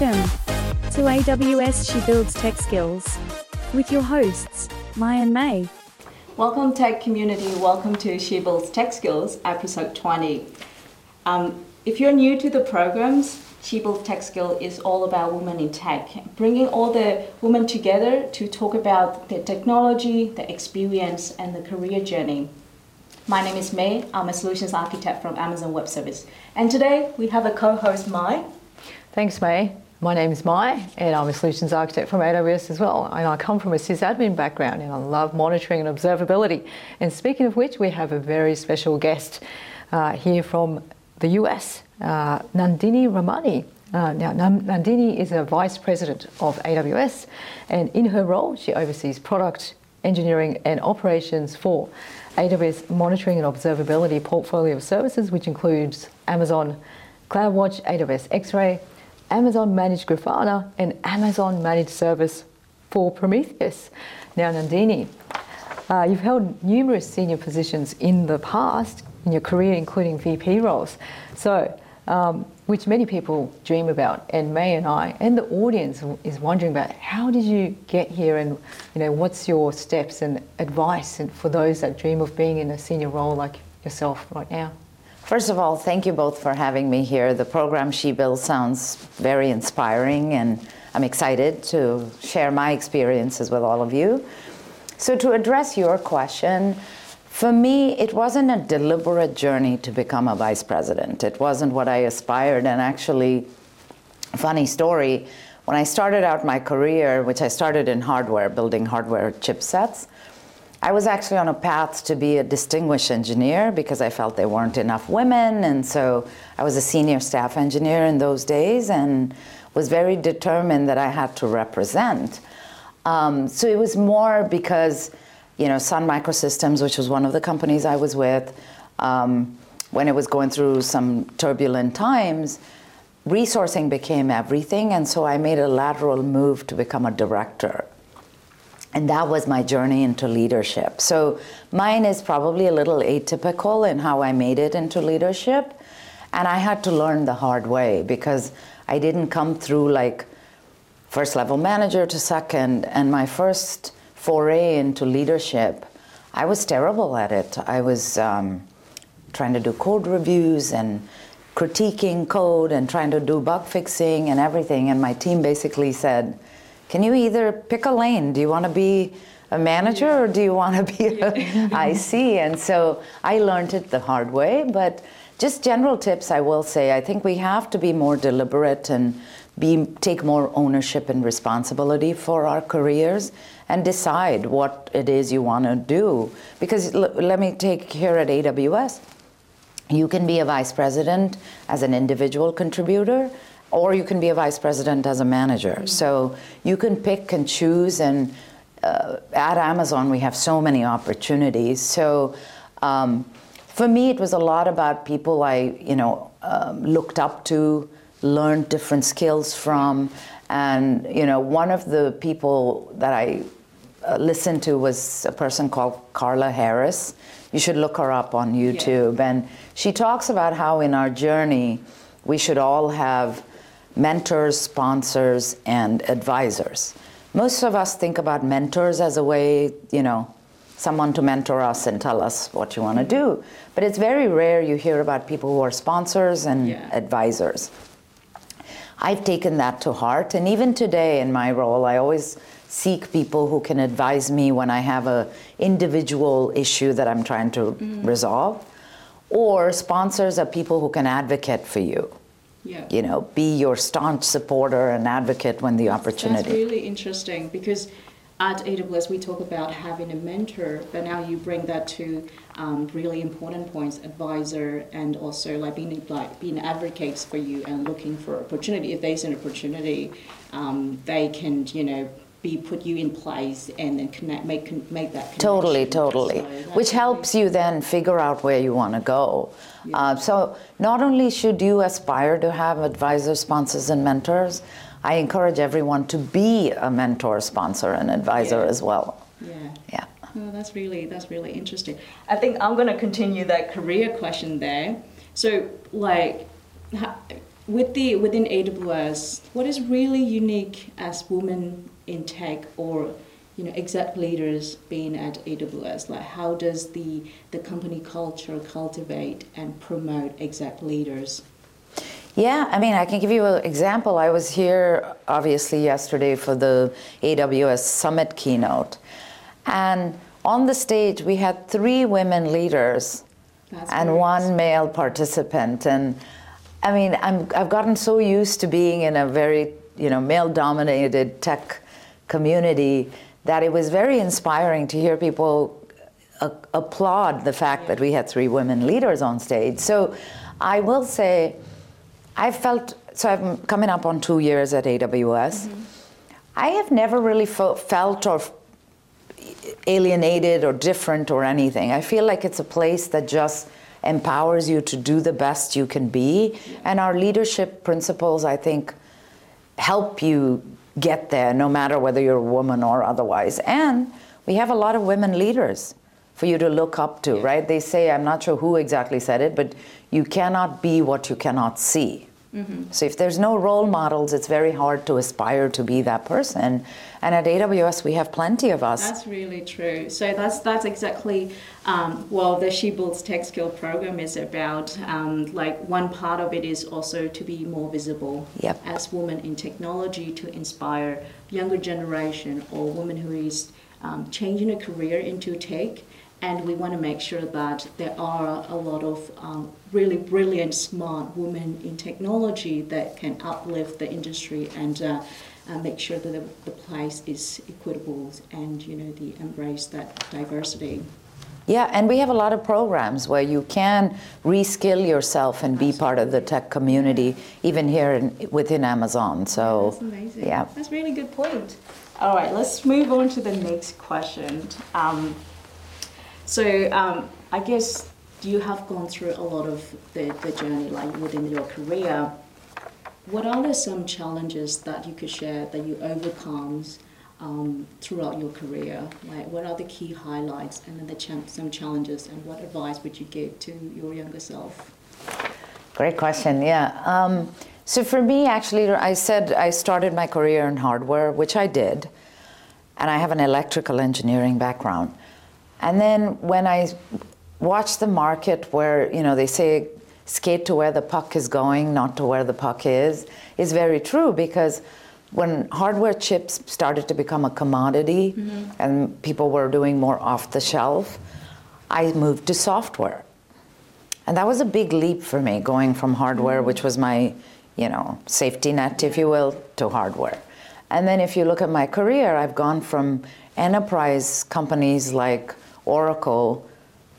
Welcome to AWS She Builds Tech Skills with your hosts, Maya and May. Welcome, tech community. Welcome to She Builds Tech Skills, episode 20. Um, if you're new to the programs, She Builds Tech Skill is all about women in tech, bringing all the women together to talk about the technology, the experience, and the career journey. My name is May. I'm a solutions architect from Amazon Web Service. And today we have a co-host, Mai. Thanks, May. My name is Mai, and I'm a solutions architect from AWS as well. And I come from a sysadmin background, and I love monitoring and observability. And speaking of which, we have a very special guest uh, here from the US, uh, Nandini Ramani. Uh, now, Nandini is a vice president of AWS, and in her role, she oversees product engineering and operations for AWS monitoring and observability portfolio of services, which includes Amazon CloudWatch, AWS X-Ray, Amazon Managed Grafana, and Amazon Managed Service for Prometheus. Now, Nandini, uh, you've held numerous senior positions in the past in your career, including VP roles. So, um, which many people dream about, and May and I, and the audience is wondering about how did you get here, and you know what's your steps and advice, and for those that dream of being in a senior role like yourself right now. First of all, thank you both for having me here. The program She Builds sounds very inspiring, and I'm excited to share my experiences with all of you. So, to address your question, for me, it wasn't a deliberate journey to become a vice president. It wasn't what I aspired. And actually, funny story, when I started out my career, which I started in hardware, building hardware chipsets, I was actually on a path to be a distinguished engineer because I felt there weren't enough women. And so I was a senior staff engineer in those days and was very determined that I had to represent. Um, so it was more because you know, Sun Microsystems, which was one of the companies I was with, um, when it was going through some turbulent times, resourcing became everything, and so I made a lateral move to become a director. And that was my journey into leadership. So mine is probably a little atypical in how I made it into leadership. And I had to learn the hard way because I didn't come through like first level manager to second. And my first foray into leadership, I was terrible at it. I was um, trying to do code reviews and critiquing code and trying to do bug fixing and everything. And my team basically said, Can you either pick a lane? Do you want to be a manager or do you want to be an IC? And so I learned it the hard way. But just general tips, I will say, I think we have to be more deliberate and be, take more ownership and responsibility for our careers and decide what it is you want to do. Because l- let me take here at AWS, you can be a vice president as an individual contributor, or you can be a vice president as a manager. Mm-hmm. So you can pick and choose. And uh, at Amazon, we have so many opportunities. So um, for me, it was a lot about people I, you know, um, looked up to, learned different skills from. And you know, one of the people that I uh, listened to was a person called Carla Harris. You should look her up on YouTube. Yeah. And she talks about how in our journey, we should all have mentors, sponsors, and advisors. Most of us think about mentors as a way, you know, someone to mentor us and tell us what you want to do. But it's very rare you hear about people who are sponsors and yeah. advisors. I've taken that to heart, and even today in my role, I always seek people who can advise me when I have a individual issue that I'm trying to mm-hmm. resolve. Or sponsors are people who can advocate for you. Yeah. You know, be your staunch supporter and advocate when the opportunity. That's really interesting because at AWS we talk about having a mentor, but now you bring that to um, really important points, advisor, and also like being like being advocates for you and looking for opportunity. If there's an opportunity, um, they can you know be put you in place and then connect make make that connection. totally totally. So which helps you then figure out where you want to go. Yeah. uh, so not only should you aspire to have advisors sponsors and mentors i encourage everyone to be a mentor sponsor and advisor yeah. as well. Yeah. Yeah. Oh, that's really that's really interesting. I think i'm going to continue that career question there. So like with the within AWS, what is really unique as women in tech or you know exec leaders being at AWS? Like how does the the company culture cultivate and promote exec leaders? Yeah, I mean, I can give you an example. I was here obviously yesterday for the AWS Summit keynote. And on the stage, we had three women leaders That's and great. one male participant. And I mean, I'm, I've gotten so used to being in a very, you know, male-dominated tech community that it was very inspiring to hear people a- applaud the fact that we had three women leaders on stage. So I will say, I felt so I'm coming up on two years at AWS. Mm-hmm. I have never really fe- felt or alienated or different or anything. I feel like it's a place that just empowers you to do the best you can be. And our leadership principles, I think, help you get there no matter whether you're a woman or otherwise. And we have a lot of women leaders for you to look up to, right? They say, I'm not sure who exactly said it, but you cannot be what you cannot see. So if there's no role models, it's very hard to aspire to be that person. And at AWS, we have plenty of us. That's really true. So that's that's exactly um, well the She Builds Tech Skill program is about. Um, like one part of it is also to be more visible Yep. as women in technology to inspire younger generation or women who is um, changing a career into tech. And we want to make sure that there are a lot of um, really brilliant, smart women in technology that can uplift the industry and uh, uh, make sure that the, the place is equitable and you know the embrace that diversity. Yeah, and we have a lot of programs where you can reskill yourself and be part of the tech community, even here in, within Amazon. So, That's amazing. yeah. That's a really good point. All right, let's move on to the next question. Um, so um, I guess you have gone through a lot of the, the journey, like within your career. What are the some challenges that you could share that you overcome um, throughout your career? Like, what are the key highlights, and then the ch- some challenges, and what advice would you give to your younger self? Great question. Yeah. Um, so for me, actually, I said I started my career in hardware, which I did, and I have an electrical engineering background. And then when I watch the market, where you know they say skate to where the puck is going, not to where the puck is, is very true because when hardware chips started to become a commodity mm-hmm. and people were doing more off the shelf, I moved to software. And that was a big leap for me, going from hardware, mm-hmm. which was my, you know, safety net, if you will, to hardware. And then if you look at my career, I've gone from enterprise companies like Oracle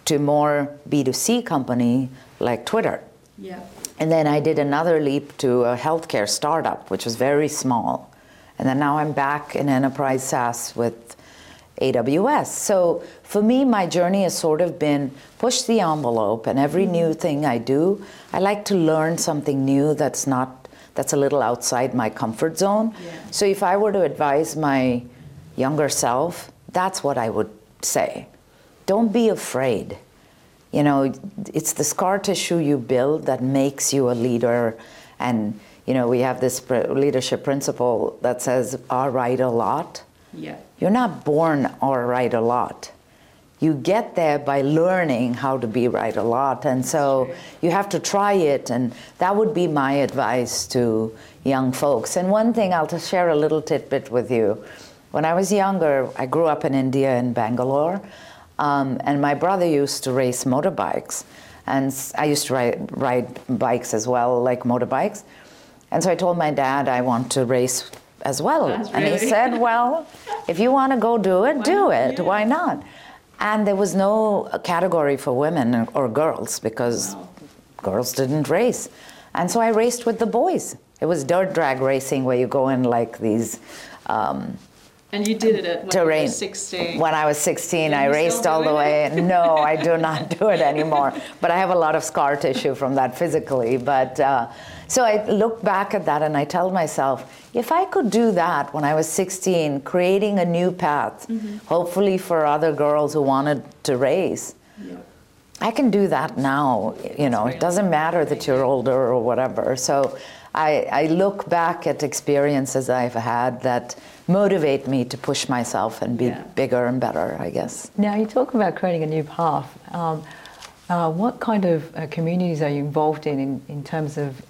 to more B2C company like Twitter. Yeah. And then I did another leap to a healthcare startup, which was very small. And then now I'm back in enterprise SaaS with AWS. So for me, my journey has sort of been push the envelope, and every new mm-hmm. thing I do, I like to learn something new that's not that's a little outside my comfort zone. Yeah. So if I were to advise my younger self, that's what I would say. Don't be afraid. You know, it's the scar tissue you build that makes you a leader. And, you know, we have this pr- leadership principle that says, all right a lot. Yeah. You're not born all right a lot. You get there by learning how to be right a lot. And so you have to try it. And that would be my advice to young folks. And one thing, I'll just share a little tidbit with you. When I was younger, I grew up in India in Bangalore. Um, and my brother used to race motorbikes. And I used to ride, ride bikes as well, like motorbikes. And so I told my dad I want to race as well. That's and he said, Well, if you want to go do it, do not? it. Yeah. Why not? And there was no category for women or girls because Wow. girls didn't race. And so I raced with the boys. It was dirt drag racing where you go in like these um, And you did it at when you terrain. were 16. When I was 16, I raced all the it? way. No, I do not do it anymore. But I have a lot of scar tissue from that physically. But uh, so I look back at that and I tell myself, if I could do that when I was 16, creating a new path, Mm-hmm. hopefully for other girls who wanted to race, Yeah. I can do that now. You know, it doesn't matter that you're older or whatever. So I, I look back at experiences I've had that motivate me to push myself and be Yeah. bigger and better, I guess. Now, you talk about creating a new path. Um, uh, what kind of uh, communities are you involved in in, in terms of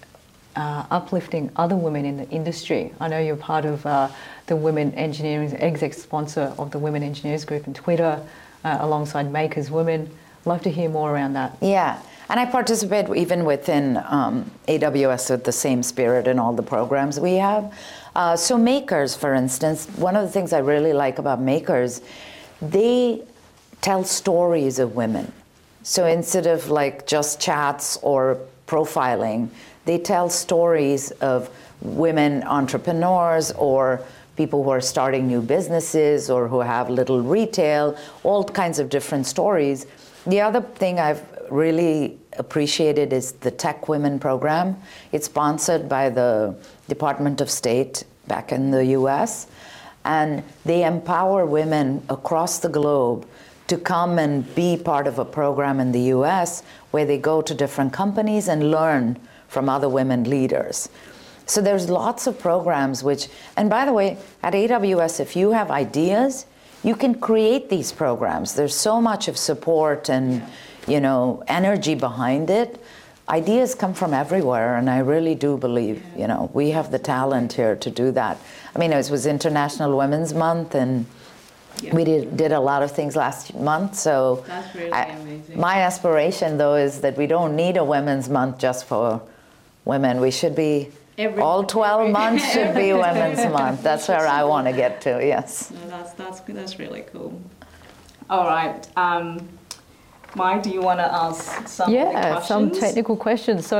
uh, uplifting other women in the industry? I know you're part of uh, the Women Engineering, exec sponsor of the Women Engineers Group in Twitter, uh, alongside Makers Women. Love to hear more around that. Yeah, and I participate even within um, AWS with the same spirit in all the programs we have. Uh, so Makers, for instance, one of the things I really like about Makers, they tell stories of women. So instead of like just chats or profiling, they tell stories of women entrepreneurs or people who are starting new businesses or who have little retail, all kinds of different stories. The other thing I've really appreciated is the Tech Women program. It's sponsored by the Department of State back in the US, and they empower women across the globe to come and be part of a program in the US where they go to different companies and learn from other women leaders. So there's lots of programs which, and by the way, at AWS, if you have ideas, you can create these programs. There's so much of support and, you know, energy behind it. Ideas come from everywhere, and I really do believe, you know, we have the talent here to do that. I mean, it was International Women's Month, and Yeah. we did, did a lot of things last month. So That's really I- amazing. my aspiration, though, is that we don't need a Women's Month just for women. We should be Every- all 12 every- months should be Women's Month. That's where I want to get to. Yes. No, that's that's that's really cool. All right, um, Mike, do you want to ask some of the Yeah, some technical questions. So,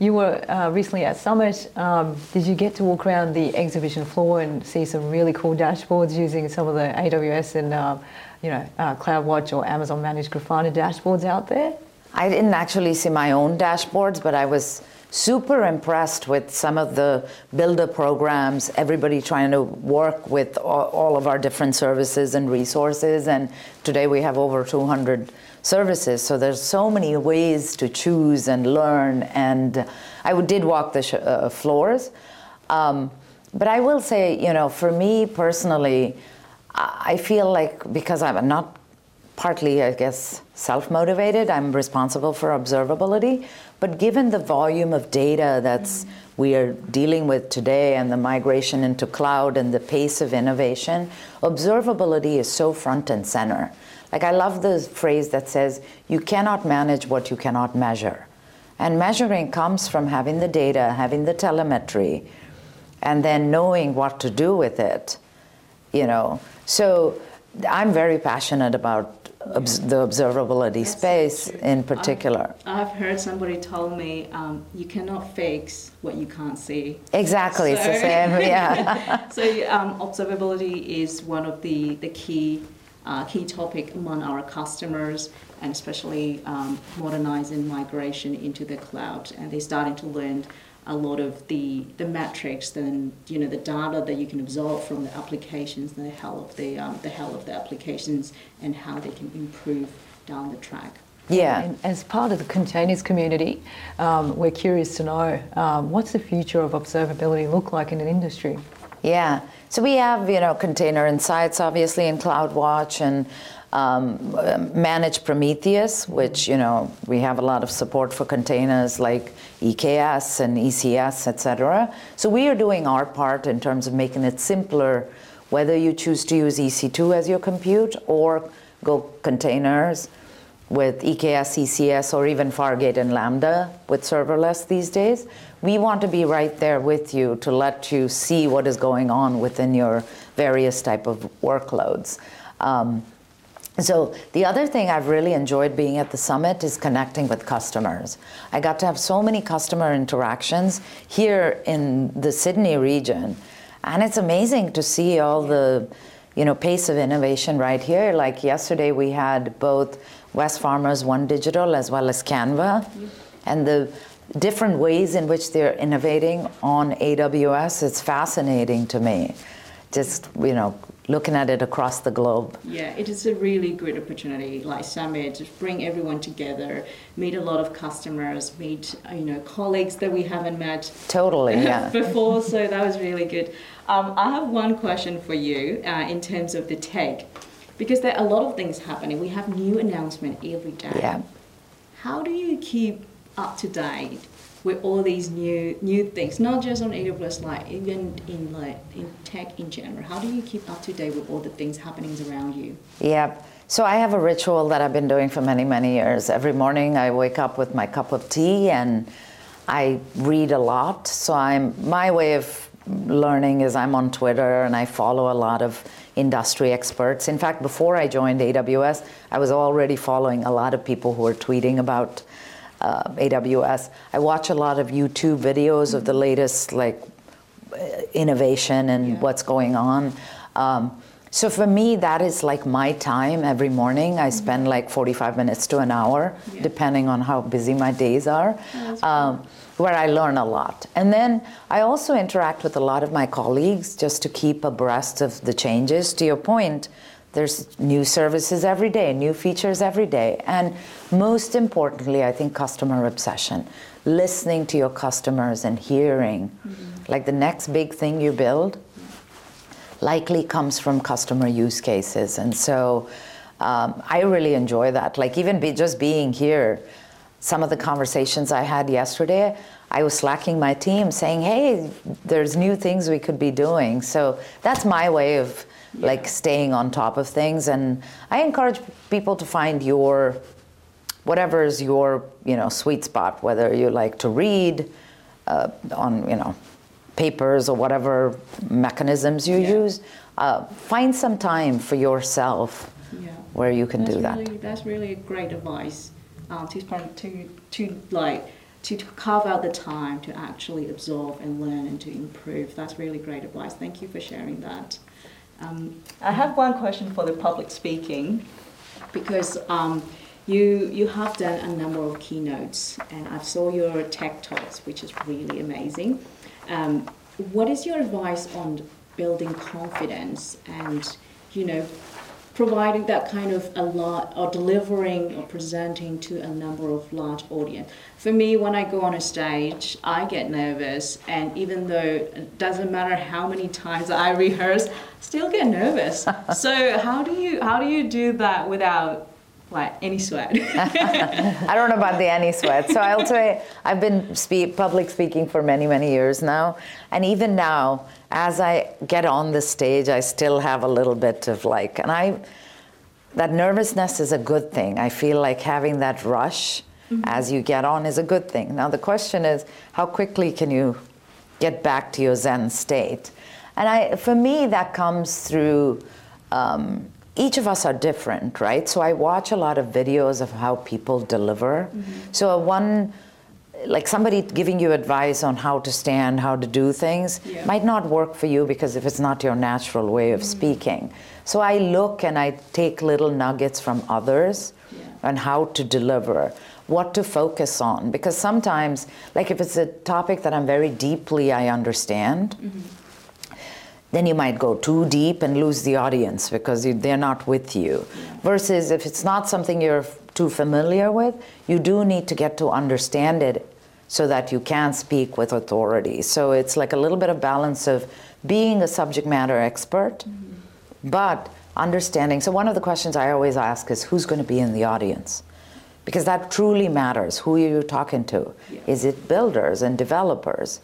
you were uh, recently at Summit. Um, did you get to walk around the exhibition floor and see some really cool dashboards using some of the AWS and uh, you know uh, CloudWatch or Amazon Managed Grafana dashboards out there? I didn't actually see my own dashboards, but I was super impressed with some of the builder programs, everybody trying to work with all, of our different services and resources. And today we have over 200 services. So there's so many ways to choose and learn. And I did walk the sh- uh, floors. Um, but I will say, you know, for me personally, I I feel like because I'm not partly, I guess, self motivated. I'm responsible for observability. But given the volume of data that's we are dealing with today and the migration into cloud and the pace of innovation, observability is so front and center. Like, I love the phrase that says, you cannot manage what you cannot measure. And measuring comes from having the data, having the telemetry, and then knowing what to do with it you know so i'm very passionate about obs- the observability That's space true. in particular I've heard somebody tell me um, you cannot fix what you can't see. exactly it's the So- same yeah So um, observability is one of the, the key uh, key topic among our customers, and especially um, modernizing migration into the cloud. And they're starting to learn a lot of the the metrics and you know the data that you can absorb from the applications, the health of the um, the health of the applications, and how they can improve down the track. yeah And as part of the containers community, um, we're curious to know um, what's the future of observability look like in an industry? Yeah. So we have, you know, container insights, obviously, in CloudWatch and um, manage Prometheus, which, you know, we have a lot of support for containers like EKS and ECS, et cetera. So we are doing our part in terms of making it simpler, whether you choose to use EC2 as your compute or go containers with EKS, ECS, or even Fargate and Lambda with serverless these days. We want to be right there with you to let you see what is going on within your various type of workloads. Um, so the other thing I've really enjoyed being at the summit is connecting with customers. I got to have so many customer interactions here in the Sydney region, and it's amazing to see all the, you know, pace of innovation right here. Like yesterday, we had both Wesfarmers One Digital as well as Canva, and the different ways in which they're innovating on AWS. It's fascinating to me just you know looking at it across the globe. Yeah, it is a really good opportunity, like summit, to bring everyone together, meet a lot of customers, meet you know colleagues that we haven't met Totally, yeah. before. So that was really good. Um, I have one question for you uh, in terms of the tech, because there are a lot of things happening. We have new announcement every day. Yeah. How do you keep up to date with all these new new things, not just on AWS, like even in like in tech in general? How do you keep up to date with all the things happening around you? Yeah. So I have a ritual that I've been doing for many, many years. Every morning I wake up with my cup of tea and I read a lot. So I'm my way of learning is I'm on Twitter and I follow a lot of industry experts. In fact, before I joined AWS, I was already following a lot of people who were tweeting about uh, AWS. I watch a lot of YouTube videos of the latest like uh, innovation and Yeah. what's going on. Um, so for me, that is like my time every morning. I spend like 45 minutes to an hour, Yeah. depending on how busy my days are, um, where I learn a lot. And then I also interact with a lot of my colleagues just to keep abreast of the changes. To your point, there's new services every day, new features every day. And most importantly, I think customer obsession. Listening to your customers and hearing. Like the next big thing you build likely comes from customer use cases. And so um, I really enjoy that. Like even be, just being here, some of the conversations I had yesterday, I was slacking my team saying, hey, there's new things we could be doing. So that's my way of like staying on top of things. And I encourage people to find your whatever is your you know sweet spot whether you like to read uh, on you know papers or whatever mechanisms you Yeah. use uh, find some time for yourself Yeah. where you can that's do that Really, that's really great advice. Um, to spend to to like to carve out the time to actually absorb and learn and to improve. That's really great advice. Thank you for sharing that. Um, I have one question for the public speaking, because um, you you have done a number of keynotes, and I saw your tech talks, which is really amazing. Um, what is your advice on building confidence and you know providing that kind of a lot or delivering or presenting to a number of large audience. For me when i go on a stage i get nervous and even though it doesn't matter how many times i rehearse still get nervous. So how do you how do you do that without like any sweat I don't know about the any sweat. So I'll say I've been spe- public speaking for many, many years now. And even now, as I get on the stage, I still have a little bit of like, and I, that nervousness is a good thing. I feel like having that rush as you get on is a good thing. Now, the question is, how quickly can you get back to your Zen state? And I, for me, that comes through. Um, each of us are different, right? So I watch a lot of videos of how people deliver. Mm-hmm. So a one, like somebody giving you advice on how to stand, how to do things, Yeah. might not work for you because if it's not your natural way of mm-hmm. speaking. So I look and I take little nuggets from others Yeah. on how to deliver, what to focus on. Because sometimes, like if it's a topic that I'm very deeply I understand, mm-hmm. Then you might go too deep and lose the audience because you, they're not with you. Versus if it's not something you're f- too familiar with, you do need to get to understand it so that you can speak with authority. So it's like a little bit of balance of being a subject matter expert, but understanding. So one of the questions I always ask is who's going to be in the audience? Because that truly matters. Who are you talking to? Yeah. Is it builders and developers?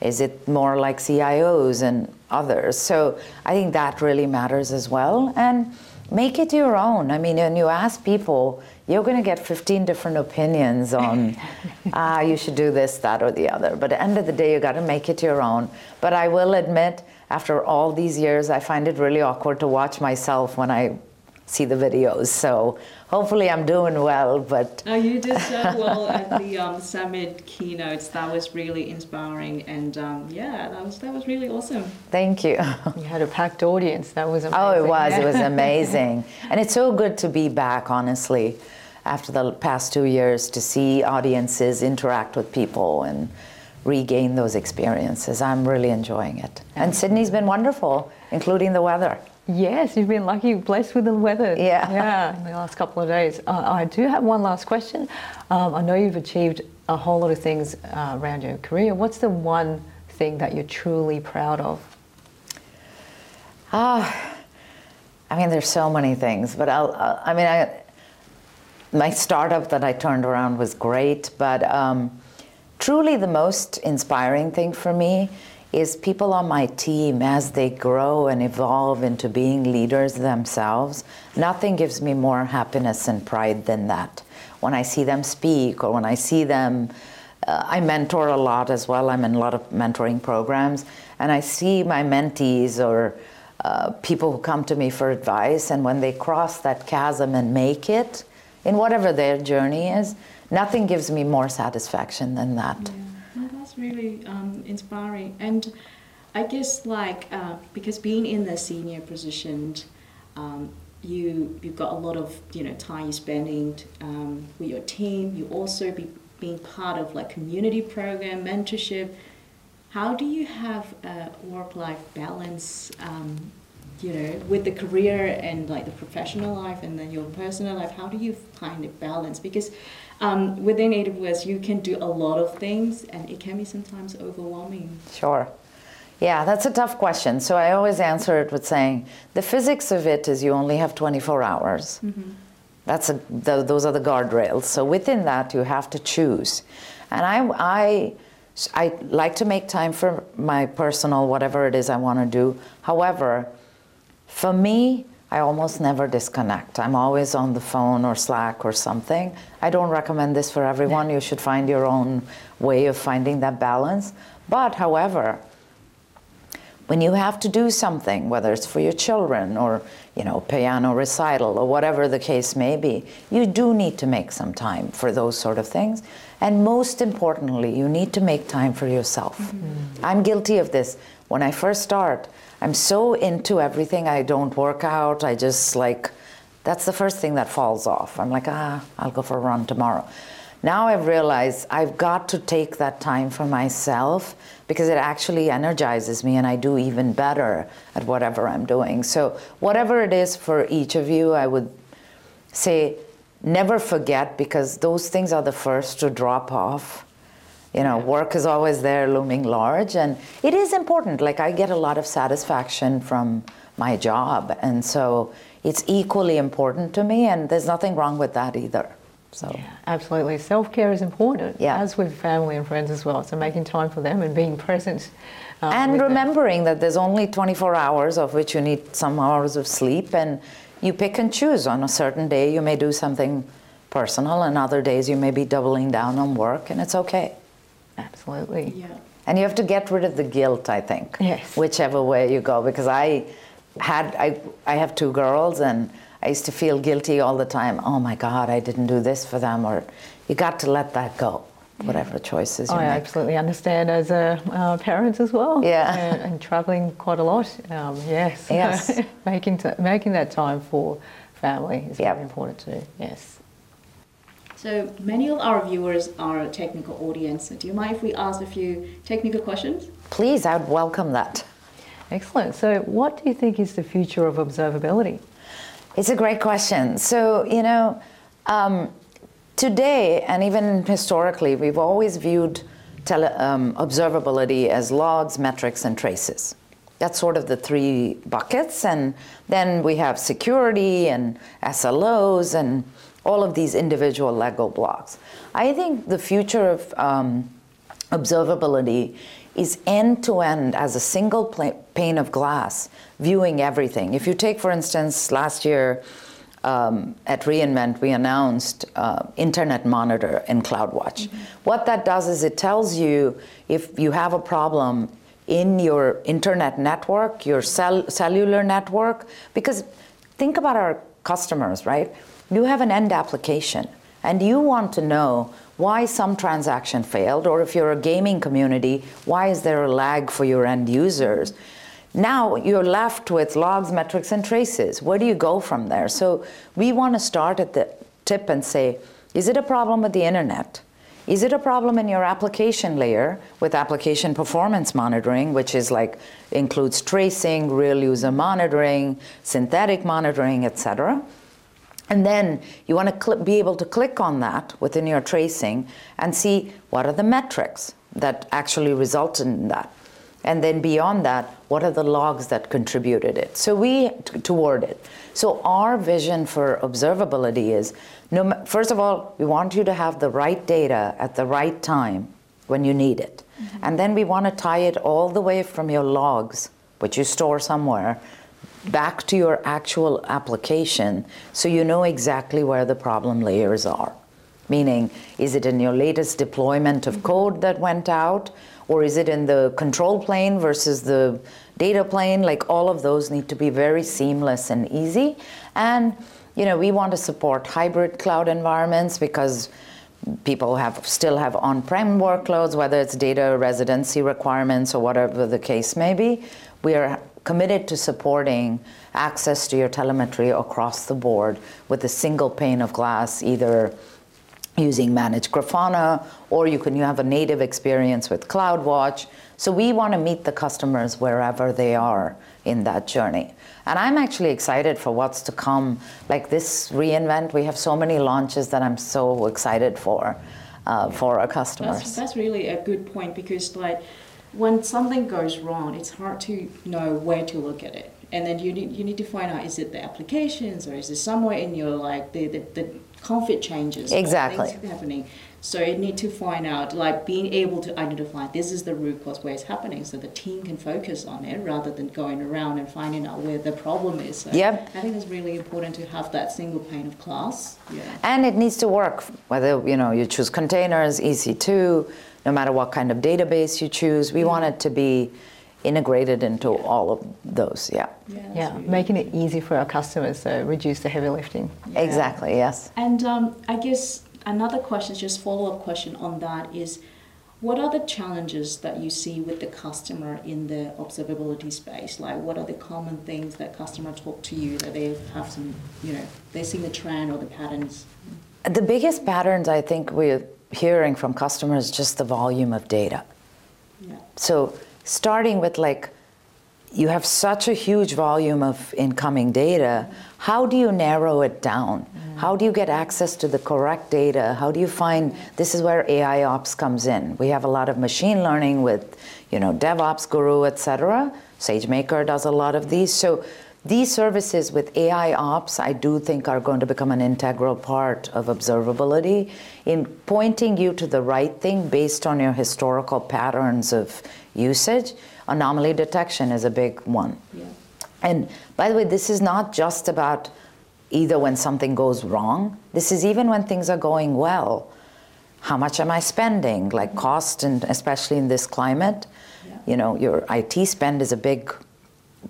Is it more like CIOs and others? So I think that really matters as well. And make it your own. I mean, when you ask people, you're going to get 15 different opinions on, ah, you should do this, that, or the other. But at the end of the day, you got to make it your own. But I will admit, after all these years, I find it really awkward to watch myself when I see the videos. So hopefully I'm doing well, but No, you did so well at the um, summit keynotes. That was really inspiring, and um, yeah, that was that was really awesome. thank you. You had a packed audience. That was amazing. Oh, it was. It was amazing. and it's so good to be back, honestly, after the past two years to see audiences interact with people and regain those experiences. I'm really enjoying it. And Sydney's been wonderful, including the weather. Yes, you've been lucky, blessed with the weather. Yeah. Yeah, in the last couple of days. Uh, I do have one last question. Um, I know you've achieved a whole lot of things uh, around your career. What's the one thing that you're truly proud of? Ah, I mean, there's so many things, but I'll, I'll I mean, I, my startup that I turned around was great, but um, truly the most inspiring thing for me is people on my team as they grow and evolve into being leaders themselves. Nothing gives me more happiness and pride than that. When I see them speak or when I see them, uh, I mentor a lot as well. I'm in a lot of mentoring programs, and I see my mentees or uh, people who come to me for advice, and when they cross that chasm and make it in whatever their journey is, nothing gives me more satisfaction than that. Yeah. Really um, inspiring. And I guess like uh, because being in the senior position, um, you you've got a lot of you know time you're spending um, with your team. You also be being part of like community program mentorship. How do you have a work life balance? Um, you know, with the career and like the professional life and then your personal life, how do you find a balance? Because um, within AWS, you can do a lot of things and it can be sometimes overwhelming. Sure. Yeah, that's a tough question. So I always answer it with saying the physics of it is you only have 24 hours. Mm-hmm. That's a, those are the guardrails. So within that, you have to choose. And I, I, I like to make time for my personal, whatever it is I want to do. However, for me, I almost never disconnect. I'm always on the phone or Slack or something. I don't recommend this for everyone. You should find your own way of finding that balance. But, however, when you have to do something, whether it's for your children or you know piano recital or whatever the case may be, you do need to make some time for those sort of things. And most importantly, you need to make time for yourself. Mm-hmm. I'm guilty of this. When I first start, I'm so into everything. I don't work out. I just like that's the first thing that falls off. I'm like, ah, I'll go for a run tomorrow. Now I've realized I've got to take that time for myself because it actually energizes me and I do even better at whatever I'm doing. So, whatever it is for each of you, I would say never forget because those things are the first to drop off. You know, work is always there looming large and it is important. Like, I get a lot of satisfaction from my job, and so it's equally important to me, and there's nothing wrong with that either. So yeah, absolutely, self care is important. Yeah. as with family and friends as well. So making time for them and being present. Um, and remembering them. that there's only 24 hours of which you need some hours of sleep, and you pick and choose. On a certain day, you may do something personal, and other days you may be doubling down on work, and it's okay. Absolutely. Yeah. And you have to get rid of the guilt, I think. Yes. Whichever way you go, because I had I I have two girls and I used to feel guilty all the time. Oh my God, I didn't do this for them. Or you got to let that go, whatever choices you make. I make. absolutely understand as a uh, parent as well. Yeah. And, and traveling quite a lot. Um, yes. Yes. making, t- making that time for family is yep. very important too. Yes. So many of our viewers are a technical audience. Do you mind if we ask a few technical questions? Please, I would welcome that. Excellent. So, what do you think is the future of observability? It's a great question. So, you know, um, today and even historically, we've always viewed tele, um, observability as logs, metrics, and traces. That's sort of the three buckets. And then we have security and SLOs and all of these individual Lego blocks. I think the future of um, observability is end to end as a single pane of glass, viewing everything. If you take, for instance, last year um, at reInvent, we announced uh, Internet Monitor in CloudWatch. Mm-hmm. What that does is it tells you if you have a problem in your internet network, your cell- cellular network, because think about our customers, right? You have an end application and you want to know why some transaction failed, or if you're a gaming community, why is there a lag for your end users? Now you're left with logs, metrics, and traces. Where do you go from there? So we want to start at the tip and say, is it a problem with the internet? Is it a problem in your application layer with application performance monitoring, which is like includes tracing, real user monitoring, synthetic monitoring, etc.? And then you want to be able to click on that within your tracing and see what are the metrics that actually resulted in that. And then beyond that, what are the logs that contributed it? So we t- toward it. So our vision for observability is, no, first of all, we want you to have the right data at the right time when you need it, mm-hmm. and then we want to tie it all the way from your logs, which you store somewhere, back to your actual application, so you know exactly where the problem layers are. Meaning, is it in your latest deployment of code that went out? Or is it in the control plane versus the data plane? Like all of those need to be very seamless and easy. And you know, we want to support hybrid cloud environments because people have still have on-prem workloads, whether it's data residency requirements or whatever the case may be. We are committed to supporting access to your telemetry across the board with a single pane of glass, either using managed Grafana, or you can you have a native experience with CloudWatch. So we want to meet the customers wherever they are in that journey. And I'm actually excited for what's to come. Like this reInvent, we have so many launches that I'm so excited for, uh, for our customers. That's, that's really a good point because like when something goes wrong, it's hard to know where to look at it. And then you need you need to find out is it the applications or is it somewhere in your like the the, the config changes Exactly. happening. So you need to find out like being able to identify this is the root cause where it's happening so the team can focus on it rather than going around and finding out where the problem is. So Yep. I think it's really important to have that single pane of glass. Yeah. And it needs to work, whether you know you choose containers, EC2, no matter what kind of database you choose. We want it to be integrated into all of those. Yeah, Yeah, Yeah, really- making it easy for our customers, so reduce the heavy lifting. Yeah. exactly. Yes. And um, I guess another question, just follow up question on that is, what are the challenges that you see with the customer in the observability space? Like, what are the common things that customers talk to you that they have some, you know, they see the trend or the patterns? The biggest patterns I think we're hearing from customers just the volume of data. Yeah. So starting with like you have such a huge volume of incoming data, how do you narrow it down? Mm. How do you get access to the correct data? How do you find this is where AI ops comes in? We have a lot of machine learning with, you know, DevOps Guru, etc. SageMaker does a lot of these. So these services with AI ops, I do think are going to become an integral part of observability in pointing you to the right thing based on your historical patterns of usage. Anomaly detection is a big one. Yeah. And by the way, this is not just about either when something goes wrong, this is even when things are going well. How much am I spending? Like cost, and especially in this climate, Yeah. you know, your IT spend is a big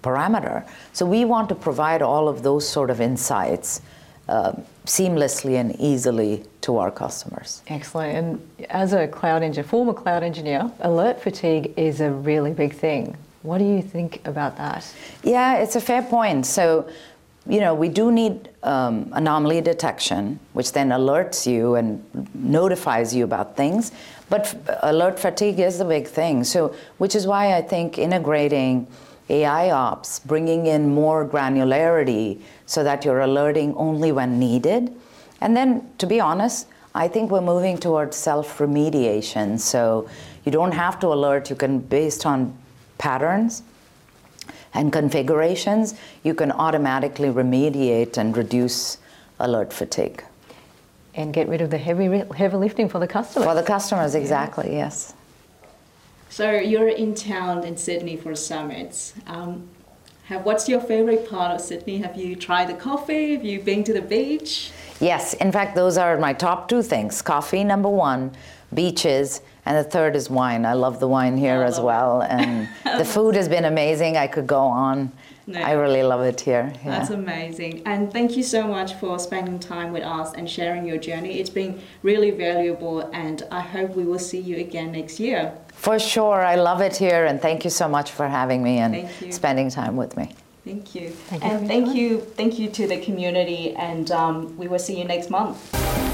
parameter. So we want to provide all of those sort of insights uh, seamlessly and easily to our customers. Excellent. And as a cloud engineer, former cloud engineer, alert fatigue is a really big thing. What do you think about that? Yeah, it's a fair point. So, you know, we do need um, anomaly detection, which then alerts you and notifies you about things. But f- alert fatigue is the big thing. So, which is why I think integrating AI ops, bringing in more granularity so that you're alerting only when needed. And then, to be honest, I think we're moving towards self remediation. So, you don't have to alert, you can, based on patterns, and configurations, you can automatically remediate and reduce alert fatigue. And get rid of the heavy, heavy lifting for the customers. For the customers, exactly, yes. So you're in town in Sydney for summits. Um, have, what's your favorite part of Sydney? Have you tried the coffee? Have you been to the beach? Yes, in fact, those are my top two things coffee, number one, beaches, and the third is wine. I love the wine here as well. And the food has been amazing. I could go on. No. I really love it here. yeah. That's amazing. And thank you so much for spending time with us and sharing your journey. It's been really valuable, and I hope we will see you again next year. For sure, I love it here, and thank you so much for having me and spending time with me. Thank you. Thank you and thank you, thank you to the community, and um, we will see you next month.